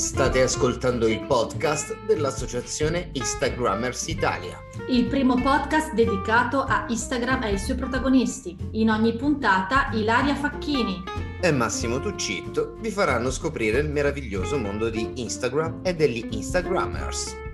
State ascoltando il podcast dell'associazione Instagrammers Italia. Il primo podcast dedicato a Instagram e ai suoi protagonisti. In ogni puntata Ilaria Facchini e Massimo Tuccitto vi faranno scoprire il meraviglioso mondo di Instagram e degli Instagrammers.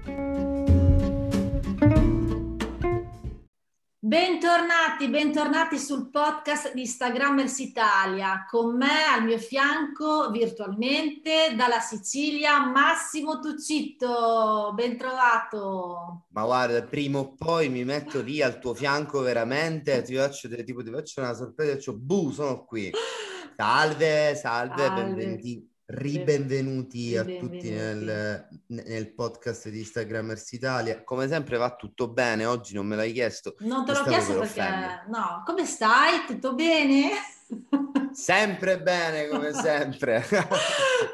Bentornati, bentornati sul podcast di Instagrammers Italia. Con me al mio fianco virtualmente dalla Sicilia Massimo Tuccitto. Ben trovato. Ma guarda, prima o poi mi metto lì al tuo fianco veramente, ti faccio, tipo, ti faccio una sorpresa, faccio bu, sono qui. Salve, salve, salve. benvenuti Ribenvenuti a tutti nel, nel, podcast di Instagrammers Italia. Come sempre va tutto bene, oggi non me l'hai chiesto. Non te l'ho chiesto perché... No, come stai? Tutto bene? Sempre bene, come sempre.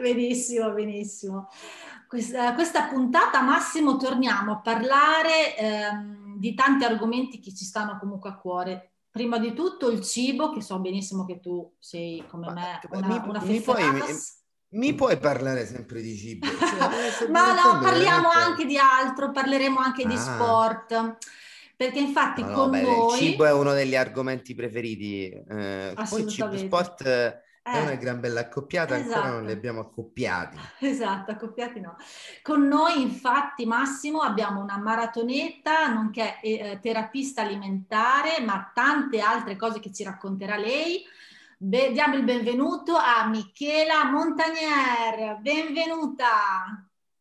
benissimo, benissimo. Questa, questa, puntata, Massimo, torniamo a parlare ehm, di tanti argomenti che ci stanno comunque a cuore. Prima di tutto il cibo, che so benissimo che tu sei come Ma, me una, mi, una mi puoi, mi puoi parlare sempre di cibo? Cioè, no, no, parliamo anche di altro, parleremo anche ah. di sport. Perché infatti no, con beh, noi... Il cibo è uno degli argomenti preferiti. Eh, poi cibo sport eh. è una gran bella accoppiata, esatto. ancora non li abbiamo accoppiati. Esatto, accoppiati no. Con noi infatti Massimo abbiamo una maratonetta, nonché eh, terapista alimentare, ma tante altre cose che ci racconterà lei Be- diamo il benvenuto a Michela Montagnier. Benvenuta.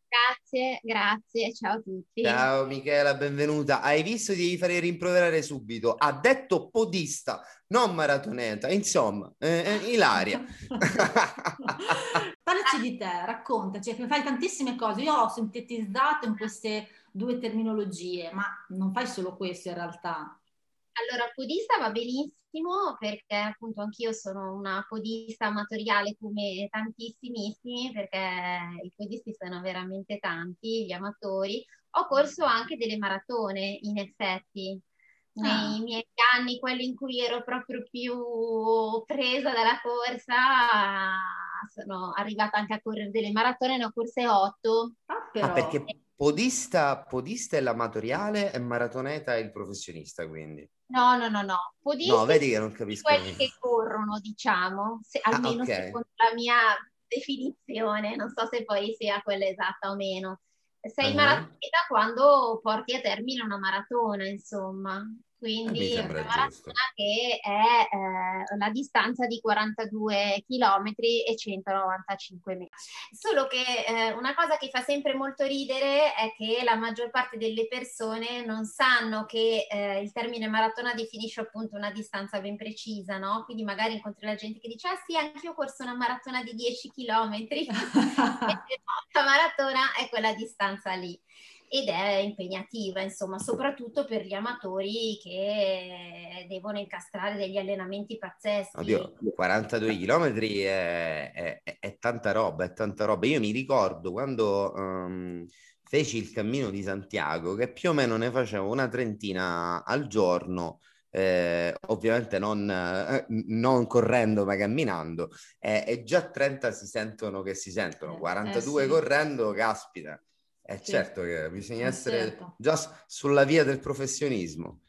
Grazie, grazie, ciao a tutti. Ciao Michela, benvenuta. Hai visto, ti devi fare rimproverare subito. Ha detto podista, non maratoneta, insomma, eh, eh, Ilaria. Parlaci di te, raccontaci, fai tantissime cose. Io ho sintetizzato in queste due terminologie, ma non fai solo questo in realtà. Allora, podista va benissimo perché appunto anch'io sono una podista amatoriale come tantissimissimi, perché i podisti sono veramente tanti, gli amatori. Ho corso anche delle maratone, in effetti, nei ah. miei anni, quelli in cui ero proprio più presa dalla corsa, sono arrivata anche a correre delle maratone, ne ho corse otto. Ah, però... ah perché podista, podista è l'amatoriale e maratoneta è il professionista, quindi. No, no, no, no. Podisti no, vedi che non capisco. Quelli che corrono, diciamo, se, ah, almeno okay. secondo la mia definizione, non so se poi sia quella esatta o meno. Sei uh-huh. maratoneta quando porti a termine una maratona, insomma. Quindi è una maratona che è eh, la distanza di 42 km e 195 metri. Solo che eh, una cosa che fa sempre molto ridere è che la maggior parte delle persone non sanno che eh, il termine maratona definisce appunto una distanza ben precisa, no? Quindi magari incontri la gente che dice ah sì, anche io ho corso una maratona di 10 km, la maratona è quella distanza lì ed è impegnativa, insomma, soprattutto per gli amatori che devono incastrare degli allenamenti pazzeschi. Oddio, 42 km è, è, è, tanta roba, è tanta roba. Io mi ricordo quando um, feci il cammino di Santiago, che più o meno ne facevo una trentina al giorno, eh, ovviamente non, eh, non, correndo ma camminando, eh, e già 30 si sentono che si sentono, 42 eh, sì. correndo, caspita. È sì. certo che bisogna eh, essere certo. già sulla via del professionismo.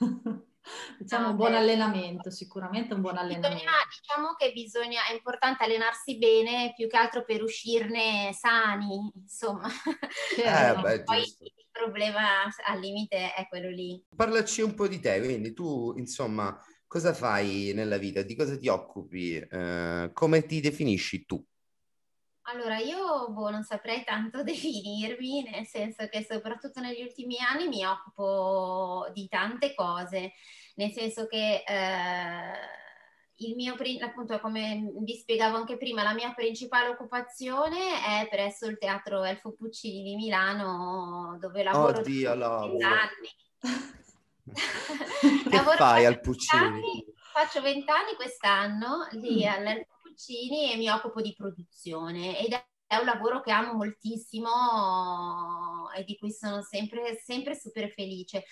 diciamo un buon allenamento, sicuramente un buon allenamento. Bisogna, diciamo che bisogna, è importante allenarsi bene più che altro per uscirne sani, insomma. Certo. Eh, beh, Poi giusto. il problema al limite è quello lì. Parlaci un po' di te, quindi tu, insomma, cosa fai nella vita? Di cosa ti occupi? Eh, come ti definisci tu? Allora, io boh, non saprei tanto definirmi, nel senso che soprattutto negli ultimi anni mi occupo di tante cose, nel senso che eh, il mio, appunto, come vi spiegavo anche prima, la mia principale occupazione è presso il Teatro Elfo Puccini di Milano, dove lavoro Oddio, da anni. che fai al Puccini? Anni, faccio vent'anni quest'anno lì mm. all'Elfo Puccini e mi occupo di produzione ed è un lavoro che amo moltissimo e di cui sono sempre, sempre super felice.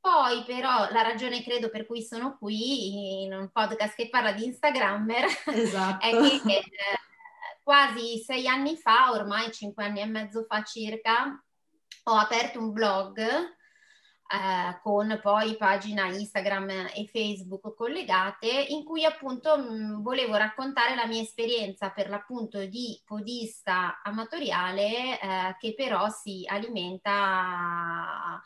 Poi però la ragione credo per cui sono qui in un podcast che parla di Instagrammer esatto. è che eh, quasi sei anni fa, ormai cinque anni e mezzo fa circa, ho aperto un blog eh, con poi pagina Instagram e Facebook collegate in cui appunto mh, mm, volevo raccontare la mia esperienza per l'appunto di podista amatoriale eh, che però si alimenta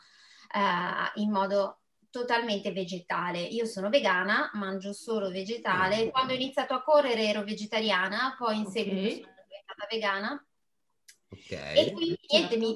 eh, in modo totalmente vegetale. Io sono vegana, mangio solo vegetale. Quando ho iniziato a correre ero vegetariana, poi in okay. seguito sono diventata vegana Okay. E quindi niente, mi,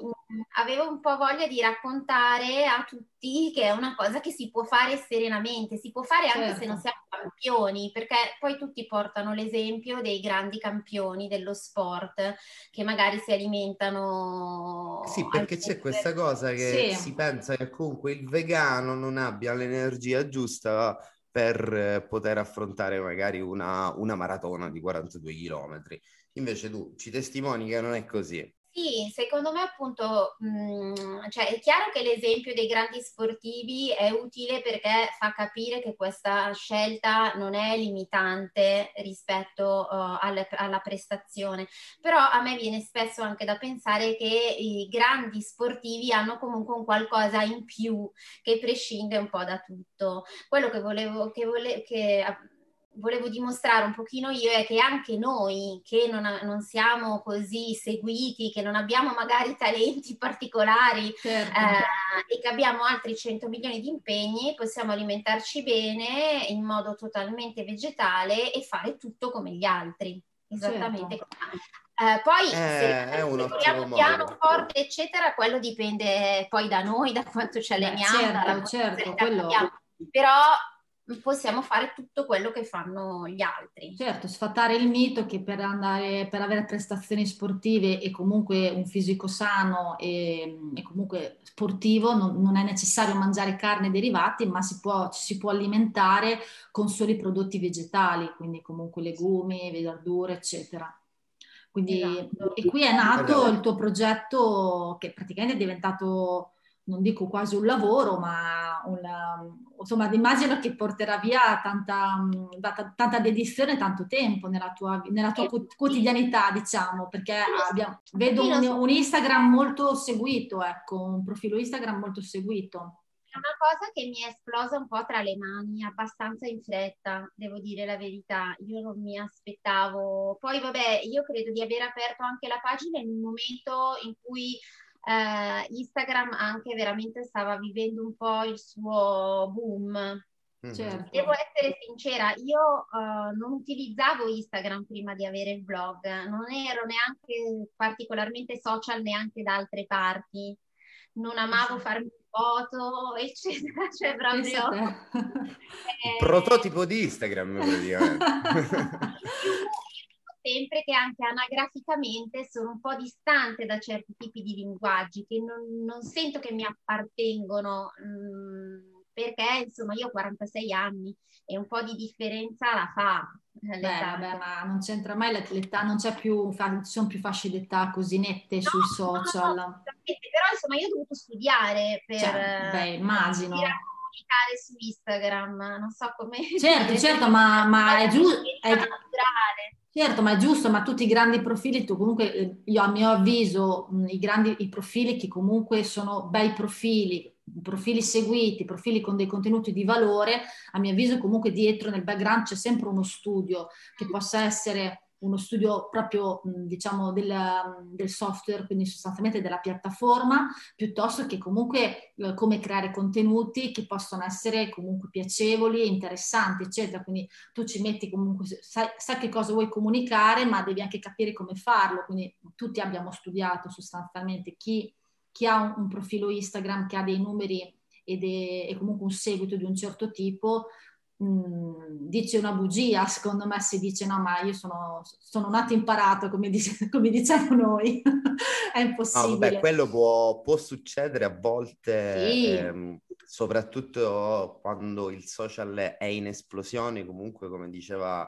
avevo un po' voglia di raccontare a tutti che è una cosa che si può fare serenamente, si può fare anche certo. se non certo. siamo campioni, perché poi tutti portano l'esempio dei grandi campioni dello sport che magari si alimentano. Sì, perché c'è questa cosa che sì. si pensa che comunque il vegano non abbia l'energia giusta per poter affrontare magari una, una maratona di 42 chilometri Invece tu ci testimoni che non è così. Sì, secondo me appunto, mh, mm, cioè è chiaro che l'esempio dei grandi sportivi è utile perché fa capire che questa scelta non è limitante rispetto uh, alle, alla prestazione, però a me viene spesso anche da pensare che i grandi sportivi hanno comunque un qualcosa in più che prescinde un po' da tutto. Quello che volevo, che, vole, che volevo dimostrare un pochino io è che anche noi che non, non siamo così seguiti, che non abbiamo magari talenti particolari certo. eh, e che abbiamo altri 100 milioni di impegni, possiamo alimentarci bene in modo totalmente vegetale e fare tutto come gli altri. Esattamente. Certo. Eh, poi eh, se, se piano forte, eccetera, quello dipende poi da noi, da quanto ci alleniamo. Certo, certo, quello... Però possiamo fare tutto quello che fanno gli altri. Certo, sfatare il mito che per, andare, per avere prestazioni sportive e comunque un fisico sano e, e comunque sportivo non, non, è necessario mangiare carne e derivati, ma si può, si può alimentare con soli prodotti vegetali, quindi comunque legumi, verdure, eccetera. Quindi, esatto. E qui è nato il tuo progetto che praticamente è diventato non dico quasi un lavoro, ma una, insomma, immagino che porterà via tanta, tanta dedizione, tanto tempo nella tua, nella tua quotidianità, diciamo, perché abbiamo, vedo un, un, Instagram molto seguito, ecco, un profilo Instagram molto seguito. È una cosa che mi è esplosa un po' tra le mani, abbastanza in fretta, devo dire la verità. Io non mi aspettavo. Poi, vabbè, io credo di aver aperto anche la pagina in un momento in cui eh, Instagram anche veramente stava vivendo un po' il suo boom. Certo. Devo essere sincera, io uh, non utilizzavo Instagram prima di avere il blog, non ero neanche particolarmente social neanche da altre parti, non amavo farmi foto, eccetera, cioè proprio... eh, prototipo di Instagram praticamente. sempre che anche anagraficamente sono un po' distante da certi tipi di linguaggi che non, non sento che mi appartengono, mh, mm, perché insomma io ho 46 anni e un po' di differenza la fa. Beh, vabbè, ma non c'entra mai l'età, non c'è più, ci sono più fasce d'età così nette no, sui social. No, no, però insomma io ho dovuto studiare per... Cioè, beh, immagino. Per comunicare su Instagram, non so come... Certo, certo, ma, ma è giusto... È Certo, ma è giusto, ma tutti i grandi profili, tu comunque, eh, io a mio avviso, i grandi i profili che comunque sono bei profili, profili seguiti, profili con dei contenuti di valore, a mio avviso comunque dietro nel background c'è sempre uno studio che possa essere uno studio proprio diciamo del, del, software, quindi sostanzialmente della piattaforma, piuttosto che comunque eh, come creare contenuti che possono essere comunque piacevoli, interessanti, eccetera. Quindi tu ci metti comunque, sai, sai che cosa vuoi comunicare, ma devi anche capire come farlo. Quindi tutti abbiamo studiato sostanzialmente chi, chi ha un, un profilo Instagram che ha dei numeri ed è, e comunque un seguito di un certo tipo, Dice una bugia, secondo me si dice no, ma io sono, sono nato imparato, come, dice, come diciamo noi, è impossibile. No, vabbè, quello può, può, succedere a volte, sì. ehm, soprattutto quando il social è in esplosione, comunque come diceva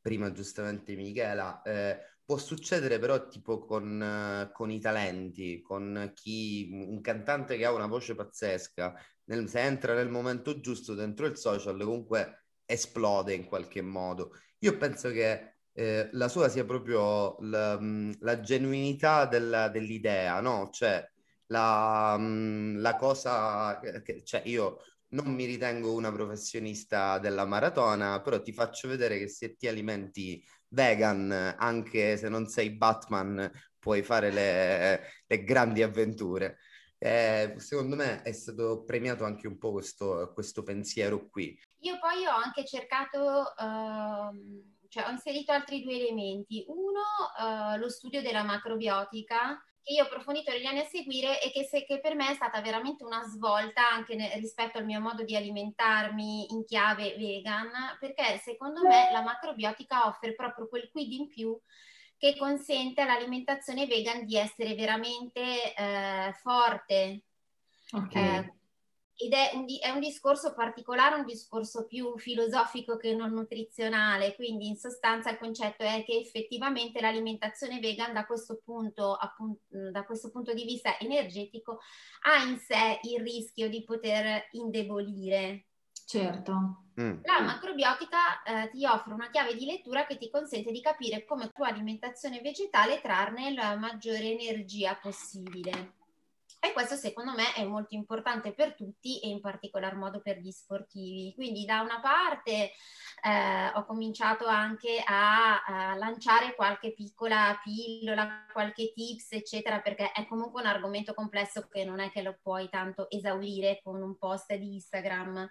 prima giustamente Michela, eh, può succedere però tipo con, con, i talenti, con chi, un cantante che ha una voce pazzesca, nel, se entra nel momento giusto dentro il social, comunque esplode in qualche modo. Io penso che eh, la sua sia proprio la, mm, la genuinità della, dell'idea, no? Cioè la, mm, la cosa che cioè io non mi ritengo una professionista della maratona, però ti faccio vedere che se ti alimenti vegan, anche se non sei Batman, puoi fare le, le grandi avventure. Eh, secondo me è stato premiato anche un po' questo, questo pensiero qui. Io poi ho anche cercato, uh, cioè ho inserito altri due elementi. Uno, uh, lo studio della macrobiotica, che io ho approfondito negli anni a seguire e che, se, che per me è stata veramente una svolta anche ne, rispetto al mio modo di alimentarmi in chiave vegan, perché secondo me la macrobiotica offre proprio quel quid in più che consente all'alimentazione vegan di essere veramente eh, forte. Okay. Eh, ed è un, è un, discorso particolare, un discorso più filosofico che non nutrizionale, quindi in sostanza il concetto è che effettivamente l'alimentazione vegan da questo punto, appunto, da questo punto di vista energetico ha in sé il rischio di poter indebolire. Certo. Mm. La macrobiotica eh, ti offre una chiave di lettura che ti consente di capire come tua alimentazione vegetale trarne la maggiore energia possibile. E questo secondo me è molto importante per tutti e in particolar modo per gli sportivi. Quindi da una parte eh, ho cominciato anche a, a, lanciare qualche piccola pillola, qualche tips, eccetera, perché è comunque un argomento complesso che non è che lo puoi tanto esaurire con un post di Instagram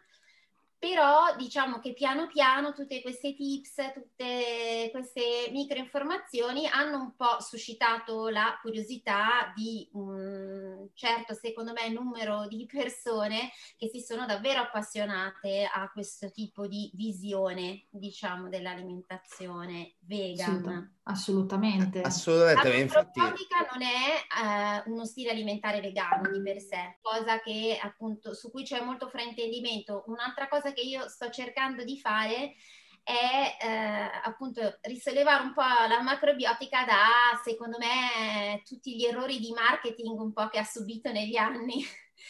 però diciamo che piano piano tutte queste tips, tutte queste micro informazioni hanno un po' suscitato la curiosità di un certo, secondo me, numero di persone che si sono davvero appassionate a questo tipo di visione, diciamo, dell'alimentazione vegan. Assolutamente. Assolutamente. La infatti... non è uh, uno stile alimentare vegano di per sé, cosa che appunto su cui c'è molto fraintendimento. Un'altra cosa che io sto cercando di fare è eh, appunto risollevare un po' la macrobiotica da, secondo me, tutti gli errori di marketing un po' che ha subito negli anni.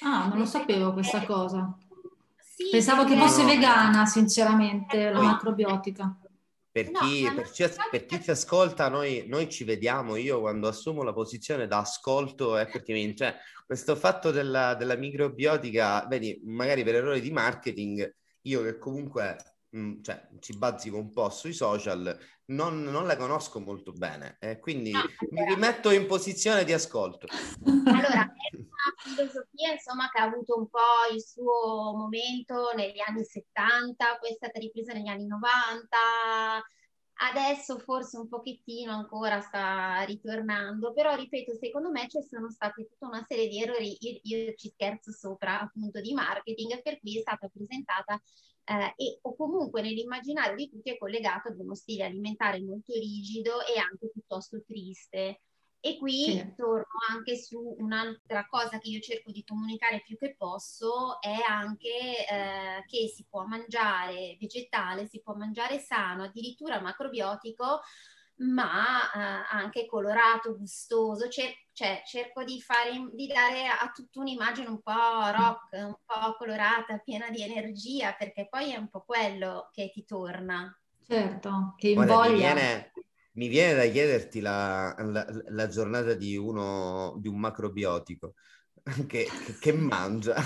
Ah, non lo sapevo questa cosa. Sì, Pensavo che fosse vegana, sinceramente, la macrobiotica. Per chi, no, per, chi, per chi, ci ascolta, noi, noi, ci vediamo. Io quando assumo la posizione da ascolto è perché mi, cioè, questo fatto della, della microbiotica, vedi, magari per errori di marketing, io che comunque mh, mm, cioè, ci bazzico un po' sui social, non, non la conosco molto bene, eh, quindi no, mi rimetto in posizione di ascolto. Allora, è una filosofia insomma che ha avuto un po' il suo momento negli anni 70, poi è stata ripresa negli anni 90, adesso forse un pochettino ancora sta ritornando, però ripeto, secondo me ci sono state tutta una serie di errori, io, io ci scherzo sopra appunto di marketing, per cui è stata presentata eh, e, o comunque nell'immaginario di tutti è collegato ad uno stile alimentare molto rigido e anche piuttosto triste. E qui sì. torno anche su un'altra cosa che io cerco di comunicare più che posso, è anche eh, che si può mangiare vegetale, si può mangiare sano, addirittura macrobiotico, ma eh, anche colorato, gustoso. Cer- cioè, cerco di, fare, di dare a, a tutta un'immagine un po' rock, un po' colorata, piena di energia, perché poi è un po' quello che ti torna. Certo, che invoglia. Mi viene, mi viene da chiederti la, la, la, giornata di uno di un macrobiotico che, che, che mangia.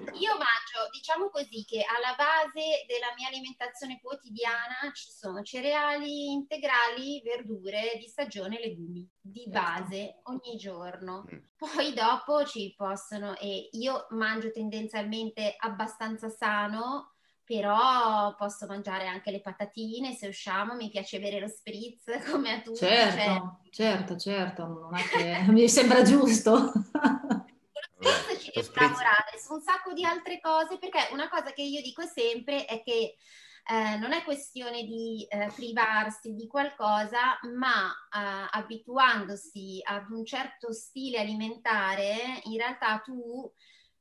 Io mangio, diciamo così, che alla base della mia alimentazione quotidiana ci sono cereali integrali, verdure di stagione, legumi di certo. base ogni giorno. Mm. Poi dopo ci possono, e io mangio tendenzialmente abbastanza sano, però posso mangiare anche le patatine se usciamo, mi piace bere lo spritz come a tutti. Certo, cioè... certo, certo, non è che mi sembra giusto. Devo lavorare su un sacco di altre cose perché una cosa che io dico sempre è che eh, non è questione di eh, privarsi di qualcosa, ma eh, abituandosi ad un certo stile alimentare, in realtà tu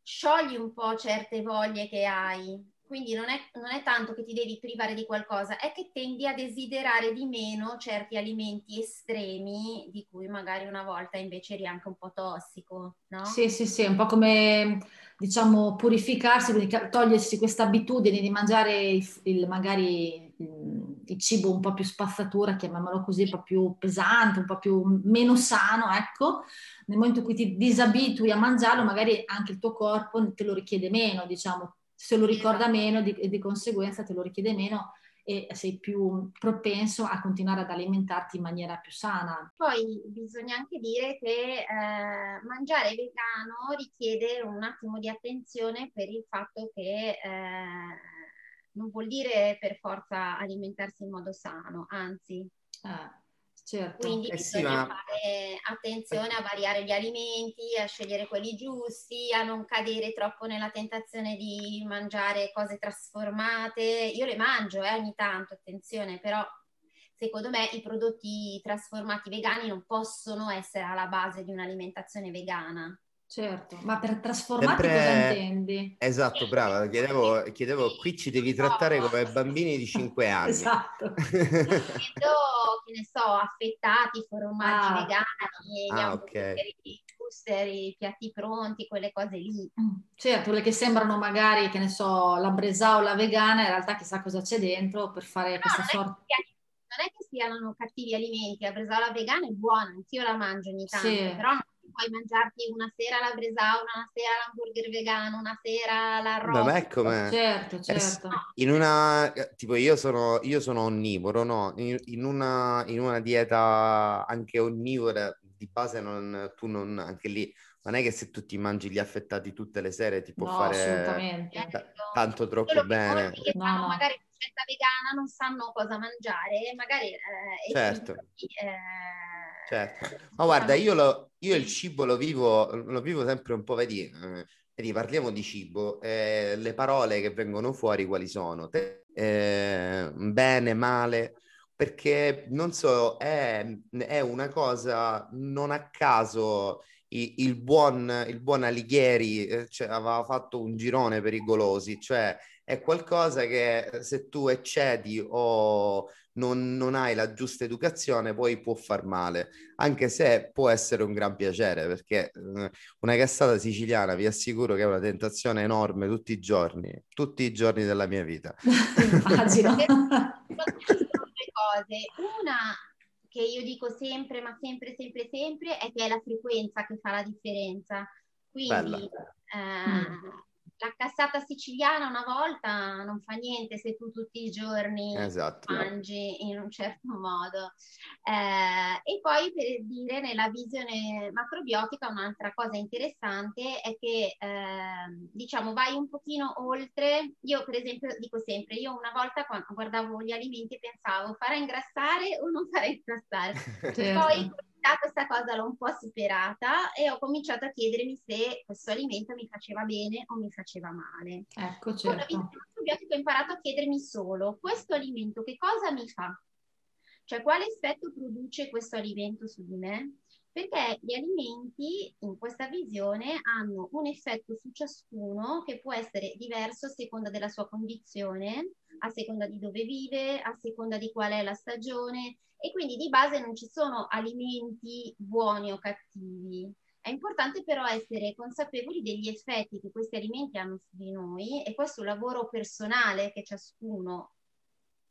sciogli un po' certe voglie che hai quindi non è, non è, tanto che ti devi privare di qualcosa, è che tendi a desiderare di meno certi alimenti estremi di cui magari una volta invece eri anche un po' tossico, no? Sì, sì, sì, un po' come diciamo purificarsi, togliersi questa abitudine di mangiare il, il magari il cibo un po' più spazzatura, chiamiamolo così, un po' più pesante, un po' più meno sano, ecco, nel momento in cui ti disabitui a mangiarlo, magari anche il tuo corpo te lo richiede meno, diciamo, se lo ricorda esatto. meno di, di conseguenza te lo richiede meno e sei più propenso a continuare ad alimentarti in maniera più sana. Poi bisogna anche dire che eh, mangiare vegano richiede un attimo di attenzione per il fatto che eh, non vuol dire per forza alimentarsi in modo sano, anzi. Eh. Certo. Quindi eh bisogna sì, ma... fare attenzione a variare gli alimenti, a scegliere quelli giusti, a non cadere troppo nella tentazione di mangiare cose trasformate. Io le mangio eh, ogni tanto, attenzione, però secondo me i prodotti trasformati vegani non possono essere alla base di un'alimentazione vegana. Certo, ma per trasformati Sempre... cosa intendi? Esatto, brava, chiedevo, chiedevo, qui ci devi trattare come bambini di 5 anni. esatto. Che ne so, affettati, formaggi ah. vegani, ah, okay. i piatti pronti, quelle cose lì. Mm, certo, quelle che sembrano magari, che ne so, la bresaola vegana, in realtà chissà cosa c'è dentro per fare no, questa sorta... Non è che siano cattivi alimenti, la bresaola vegana è buona, anch'io la mangio ogni tanto, sì. però puoi mangiarti una sera la bresaola, una sera l'hamburger vegano, una sera la roba. Ma ecco, ma... Certo, certo. In una, tipo io sono, io sono onnivoro, no? In, in, una, in una dieta anche onnivora, di base non, tu non, anche lì, non è che se tu ti mangi gli affettati tutte le sere ti può no, fare t- tanto troppo bene. Che no, fanno no. magari ricetta vegana non sanno cosa mangiare, magari... Eh, certo. Quindi, eh, Certo, ma guarda, io, lo, io, il cibo lo vivo, lo vivo sempre un po', vedi, eh, vedi parliamo di cibo, eh, le parole che vengono fuori quali sono? Eh, bene, male, perché non so, è, è, una cosa, non a caso il, il, buon, il buon Alighieri eh, cioè, aveva fatto un girone per i golosi, cioè è qualcosa che se tu eccedi o non, non, hai la giusta educazione, poi può far male, anche se può essere un gran piacere, perché eh, una cassata siciliana vi assicuro che è una tentazione enorme tutti i giorni, tutti i giorni della mia vita. Immagino. cose. Una che io dico sempre, ma sempre, sempre, sempre, è che è la frequenza che fa la differenza. Quindi eh, la cassata siciliana una volta non fa niente se tu tutti i giorni esatto. mangi in un certo modo. Eh, e poi per dire nella visione macrobiotica un'altra cosa interessante è che eh, diciamo vai un pochino oltre, io per esempio dico sempre, io una volta quando guardavo gli alimenti pensavo farà ingrassare o non farà ingrassare. Certo. Poi questa cosa l'ho un po' superata e ho cominciato a chiedermi se questo alimento mi faceva bene o mi faceva male. Ecco, certo. Con ho imparato a chiedermi solo, questo alimento che cosa mi fa? Cioè, quale effetto produce questo alimento su di me? Perché gli alimenti in questa visione hanno un effetto su ciascuno che può essere diverso a seconda della sua condizione, a seconda di dove vive, a seconda di qual è la stagione e quindi di base non ci sono alimenti buoni o cattivi. È importante però essere consapevoli degli effetti che questi alimenti hanno su di noi e questo è un lavoro personale che ciascuno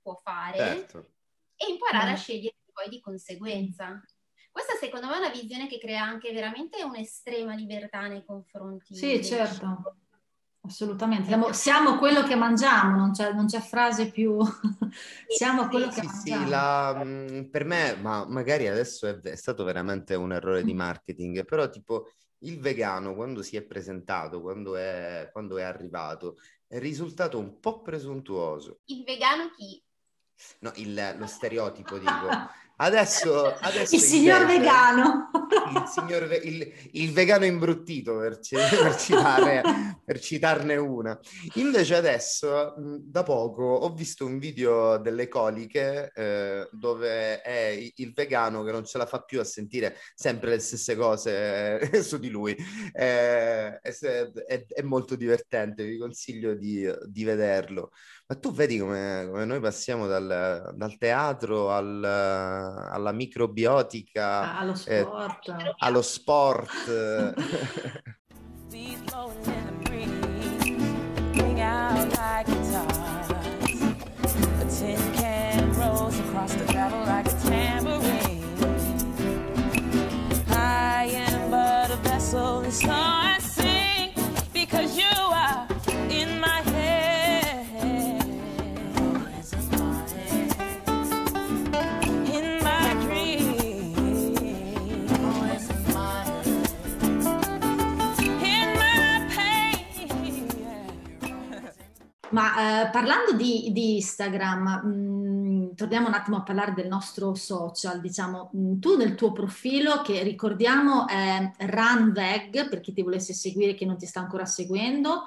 può fare certo. e imparare mm. a scegliere poi di conseguenza. Questa secondo me è una visione che crea anche veramente un'estrema libertà nei confronti. Sì, certo. Assolutamente, siamo, siamo, quello che mangiamo, non c'è, non c'è frase più... siamo quello sì, che sì, mangiamo. Sì, la, mm, per me, ma magari adesso è, è, stato veramente un errore di marketing, però tipo il vegano quando si è presentato, quando è, quando è arrivato, è risultato un po' presuntuoso. Il vegano chi? No, il, lo stereotipo dico. Adesso, adesso il signor invece, vegano. Il, signor, il, il, vegano imbruttito, per, per, citare, per, citarne una. Invece adesso, da poco, ho visto un video delle coliche eh, dove è il vegano che non ce la fa più a sentire sempre le stesse cose eh, su di lui. Eh, è, è, è, molto divertente, vi consiglio di, di vederlo. Ma tu vedi come, come noi passiamo dal, dal teatro al, alla microbiotica, allo sport. Eh, allo sport. Ma eh, parlando di, di Instagram, mh, mm, torniamo un attimo a parlare del nostro social, diciamo, mh, mm, tu nel tuo profilo, che ricordiamo è RunVeg, per chi ti volesse seguire che non ti sta ancora seguendo,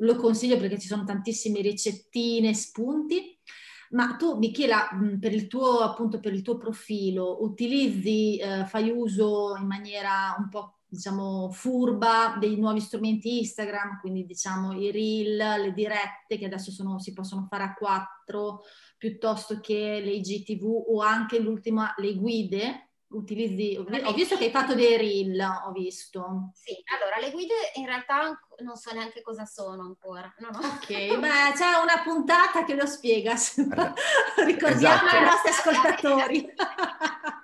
lo consiglio perché ci sono tantissime ricettine, spunti. Ma tu, Michela, mm, per il tuo, appunto, per il tuo profilo, utilizzi, eh, fai uso in maniera un po' diciamo, furba dei nuovi strumenti Instagram, quindi diciamo i reel, le dirette che adesso sono, si possono fare a quattro, piuttosto che le IGTV o anche l'ultima, le guide. Utilizzi, ho visto che hai fatto dei reel, ho visto. Sì, allora le guide in realtà non so neanche cosa sono ancora. No, no. Ok, beh, c'è una puntata che lo spiega. Ricordiamo esatto. ai nostri ascoltatori.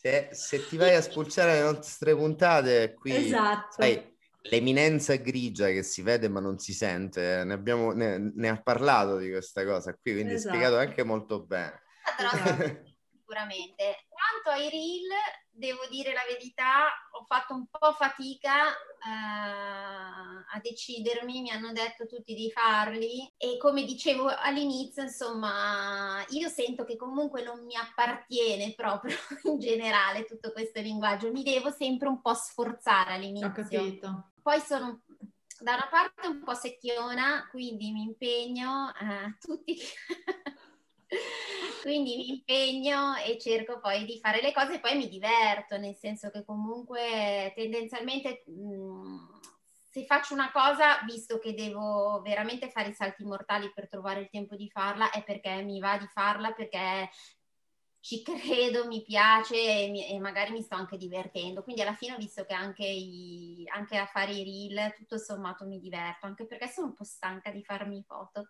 Se, se, ti vai a spulciare le nostre puntate, qui esatto. sai, l'eminenza grigia che si vede ma non si sente, ne, abbiamo, ne, ne ha parlato di questa cosa qui, quindi esatto. è spiegato anche molto bene. Sicuramente. Quanto ai reel, devo dire la verità, ho fatto un po' fatica eh, a decidermi, mi hanno detto tutti di farli e come dicevo all'inizio, insomma, io sento che comunque non mi appartiene proprio in generale tutto questo linguaggio, mi devo sempre un po' sforzare all'inizio. Ho capito. Poi sono da una parte un po' secchiona, quindi mi impegno eh, tutti Quindi mi impegno e cerco poi di fare le cose e poi mi diverto, nel senso che comunque tendenzialmente mh, se faccio una cosa, visto che devo veramente fare i salti mortali per trovare il tempo di farla, è perché mi va di farla, perché ci credo, mi piace e, mi, e, magari mi sto anche divertendo. Quindi alla fine ho visto che anche, i, anche, a fare i reel tutto sommato mi diverto, anche perché sono un po' stanca di farmi foto.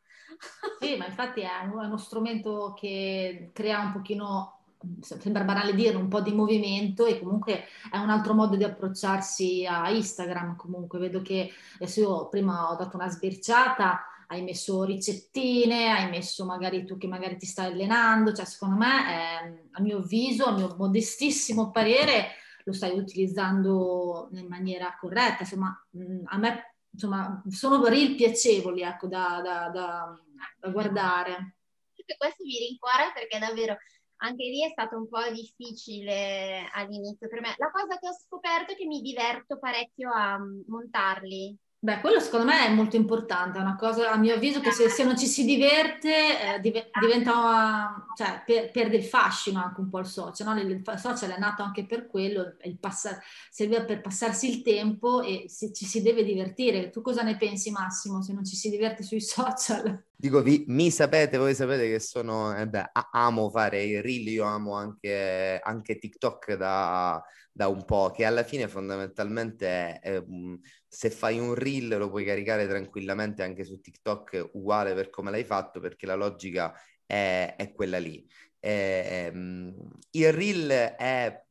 Sì, ma infatti è uno strumento che crea un pochino sembra banale dire, un po' di movimento e comunque è un altro modo di approcciarsi a Instagram. Comunque vedo che adesso io prima ho dato una sbirciata, hai messo ricettine, hai messo magari tu che magari ti stai allenando, cioè secondo me, è, a mio avviso, a mio modestissimo parere, lo stai utilizzando in maniera corretta, insomma, a me insomma, sono reel piacevoli ecco, da, da, da, da guardare. Questo mi rincuora perché davvero anche lì è stato un po' difficile all'inizio per me. La cosa che ho scoperto è che mi diverto parecchio a montarli, Beh, quello secondo me è molto importante, è una cosa a mio avviso che se, se non ci si diverte eh, div- diventa, cioè per, perde il fascino anche un po' il social, no? il, il social è nato anche per quello, passa- serve per passarsi il tempo e se ci si deve divertire. Tu cosa ne pensi Massimo se non ci si diverte sui social? Dico, vi, mi sapete, voi sapete che sono, eh beh, amo fare i reel, io amo anche, anche TikTok da, da, un po', che alla fine fondamentalmente è, se fai un reel lo puoi caricare tranquillamente anche su TikTok uguale per come l'hai fatto, perché la logica è, è quella lì. Eh, il reel è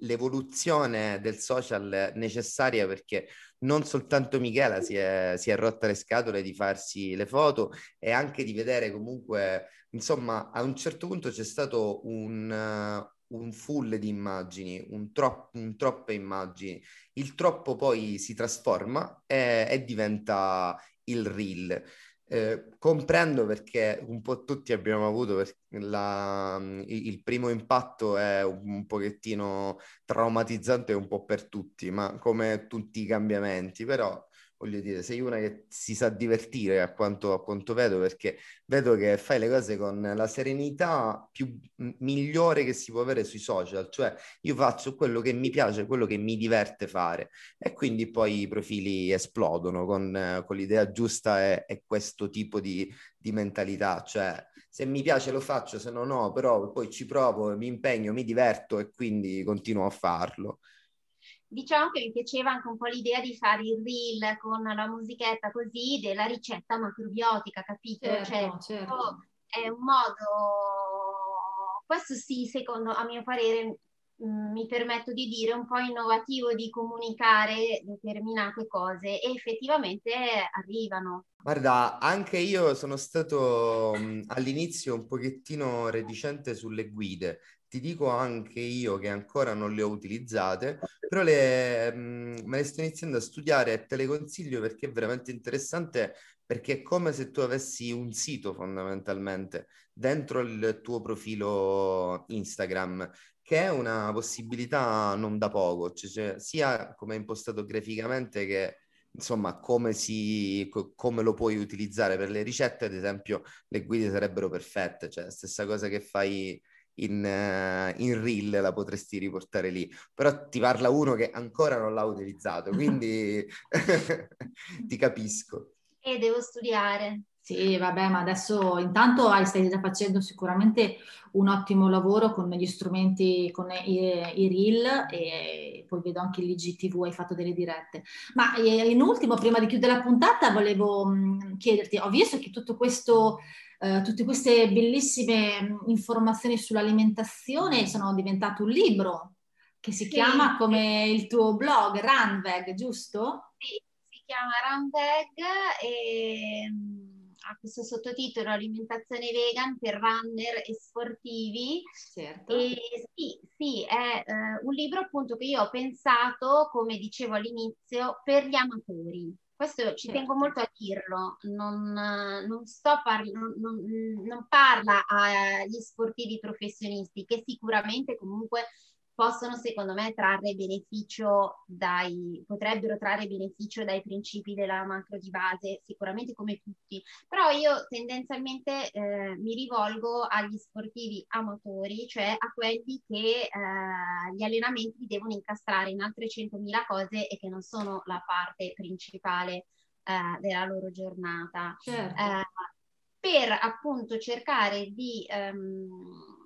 l'evoluzione del social necessaria perché non soltanto Michela si è, si è, rotta le scatole di farsi le foto e anche di vedere comunque, insomma, a un certo punto c'è stato un, un full di immagini, un, tro- un troppe immagini. Il troppo poi si trasforma e, e diventa il reel. Eh, comprendo perché un po' tutti abbiamo avuto la, il primo impatto è un pochettino traumatizzante un po' per tutti, ma come tutti i cambiamenti, però voglio dire, sei una che si sa divertire a quanto, a quanto vedo, perché vedo che fai le cose con la serenità più migliore che si può avere sui social, cioè io faccio quello che mi piace, quello che mi diverte fare. E quindi poi i profili esplodono con, con l'idea giusta e, e questo tipo di, di mentalità, cioè se mi piace lo faccio, se no no, però poi ci provo, mi impegno, mi diverto e quindi continuo a farlo diciamo che mi piaceva anche un po' l'idea di fare il reel con la musichetta così della ricetta macrobiotica, capito? Certo, cioè, certo. è un modo, questo sì, secondo, a mio parere, mm, mi permetto di dire, un po' innovativo di comunicare determinate cose e effettivamente arrivano. Guarda, anche io sono stato mm, all'inizio un pochettino reticente sulle guide, ti dico anche io che ancora non le ho utilizzate, però le, mh, me le sto iniziando a studiare e te le consiglio perché è veramente interessante perché è come se tu avessi un sito fondamentalmente dentro il tuo profilo Instagram, che è una possibilità non da poco, cioè, cioè, sia come è impostato graficamente che insomma come, si, come lo puoi utilizzare per le ricette, ad esempio le guide sarebbero perfette, cioè stessa cosa che fai in, uh, in reel la potresti riportare lì, però ti parla uno che ancora non l'ha utilizzato, quindi ti capisco. E devo studiare. Sì, vabbè, ma adesso intanto stai già facendo sicuramente un ottimo lavoro con gli strumenti, con i, i reel e poi vedo anche l'IGTV, hai fatto delle dirette. Ma eh, in ultimo, prima di chiudere la puntata, volevo mh, chiederti, ho visto che tutto questo Uh, tutte queste bellissime informazioni sull'alimentazione sono diventate un libro che si sì, chiama come il tuo blog, Runveg, giusto? Sì, si chiama Runveg e ha questo sottotitolo Alimentazione vegan per runner e sportivi. Certo. E sì, sì, è eh, un libro appunto che io ho pensato, come dicevo all'inizio, per gli amatori. Questo ci tengo molto a dirlo, non, non, parli, non, non parla agli sportivi professionisti che sicuramente comunque possono secondo me trarre beneficio dai, potrebbero trarre beneficio dai principi della macro di base, sicuramente come tutti, però io tendenzialmente eh, mi rivolgo agli sportivi amatori, cioè a quelli che eh, gli allenamenti devono incastrare in altre 100.000 cose e che non sono la parte principale eh, della loro giornata. Certo. Eh, per appunto cercare di... Um,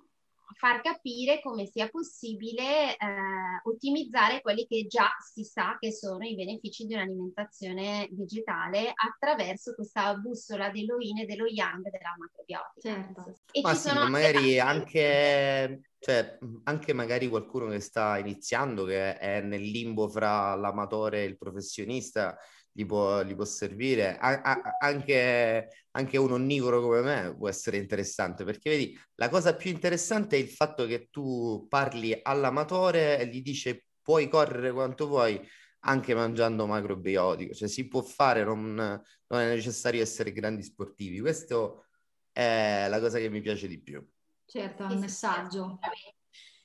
far capire come sia possibile eh, ottimizzare quelli che già si sa che sono i benefici di un'alimentazione vegetale attraverso questa bussola dello yin e dello yang della macrobiotica. Certo. E ma ci sì, sono magari anche, cioè, anche magari qualcuno che sta iniziando, che è nel limbo fra l'amatore e il professionista, gli può, gli può servire. A, a, anche, anche, un onnivoro come me può essere interessante, perché vedi, la cosa più interessante è il fatto che tu parli all'amatore e gli dici puoi correre quanto vuoi anche mangiando macrobiotico, cioè si può fare, non, non è necessario essere grandi sportivi. Questo è la cosa che mi piace di più. Certo, è un messaggio.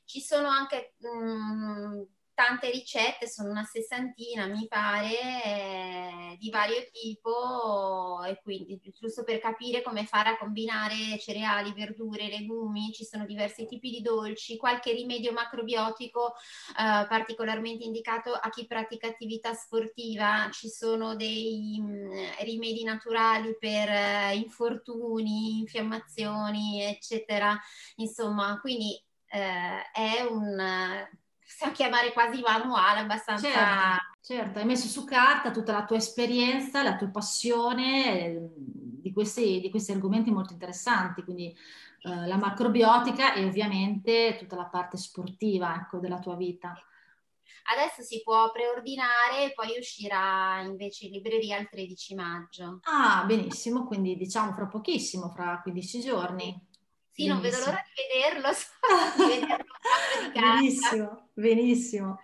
Ci sono anche mh, mm, tante ricette, sono una sessantina mi pare, eh, di vario tipo e quindi giusto per capire come fare a combinare cereali, verdure, legumi, ci sono diversi tipi di dolci, qualche rimedio macrobiotico eh, particolarmente indicato a chi pratica attività sportiva, ci sono dei mh, mm, rimedi naturali per eh, infortuni, infiammazioni, eccetera. Insomma, quindi eh, è un possiamo chiamare quasi manuale, abbastanza... Certo, certo, hai messo su carta tutta la tua esperienza, la tua passione eh, di questi, di questi argomenti molto interessanti, quindi eh, la macrobiotica e ovviamente tutta la parte sportiva ecco, della tua vita. Adesso si può preordinare e poi uscirà invece in libreria il 13 maggio. Ah, benissimo, quindi diciamo fra pochissimo, fra 15 giorni. Sì, non vedo l'ora di vederlo, di vederlo benissimo, benissimo.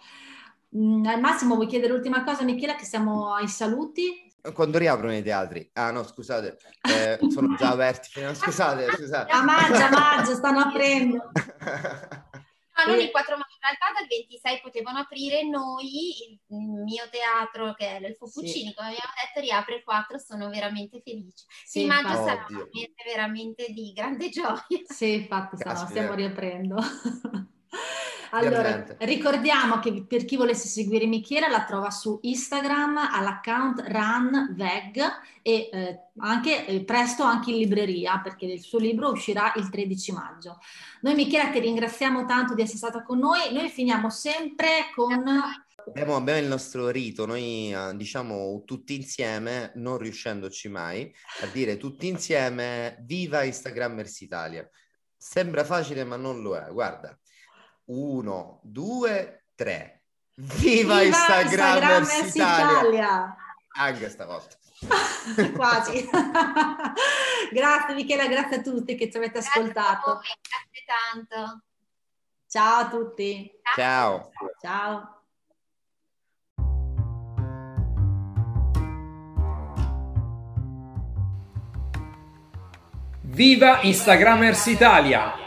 Mm, al massimo vuoi chiedere l'ultima cosa, Michela, che siamo ai saluti? Quando riaprono i teatri? Ah no, scusate, eh, sono già aperti. No, scusate, scusate. A maggio, a maggio, stanno aprendo. No, non il 4 maggio, in realtà dal 26 potevano aprire noi, il mio teatro che è l'Elfo Puccini, sì. come abbiamo detto, riapre il 4, sono veramente felice. Sì, sì maggio oh, sarà veramente di grande gioia. Sì, infatti stiamo, stiamo riaprendo. Allora, ricordiamo che per chi volesse seguire Michela la trova su Instagram all'account RunVeg e eh, anche, eh, presto anche in libreria perché il suo libro uscirà il 13 maggio. Noi Michela ti ringraziamo tanto di essere stata con noi, noi finiamo sempre con... Abbiamo, abbiamo, il nostro rito, noi eh, diciamo tutti insieme, non riuscendoci mai, a dire tutti insieme viva Instagrammers Italia. Sembra facile ma non lo è, guarda. Uno, due, tre. Viva, Viva Instagram, Instagram Italia. Italia! Anche stavolta. Quasi. grazie Michela, grazie a tutti che ci avete ascoltato. Grazie tanto. Ciao a tutti. Ciao. Ciao. Viva Instagrammers Italia!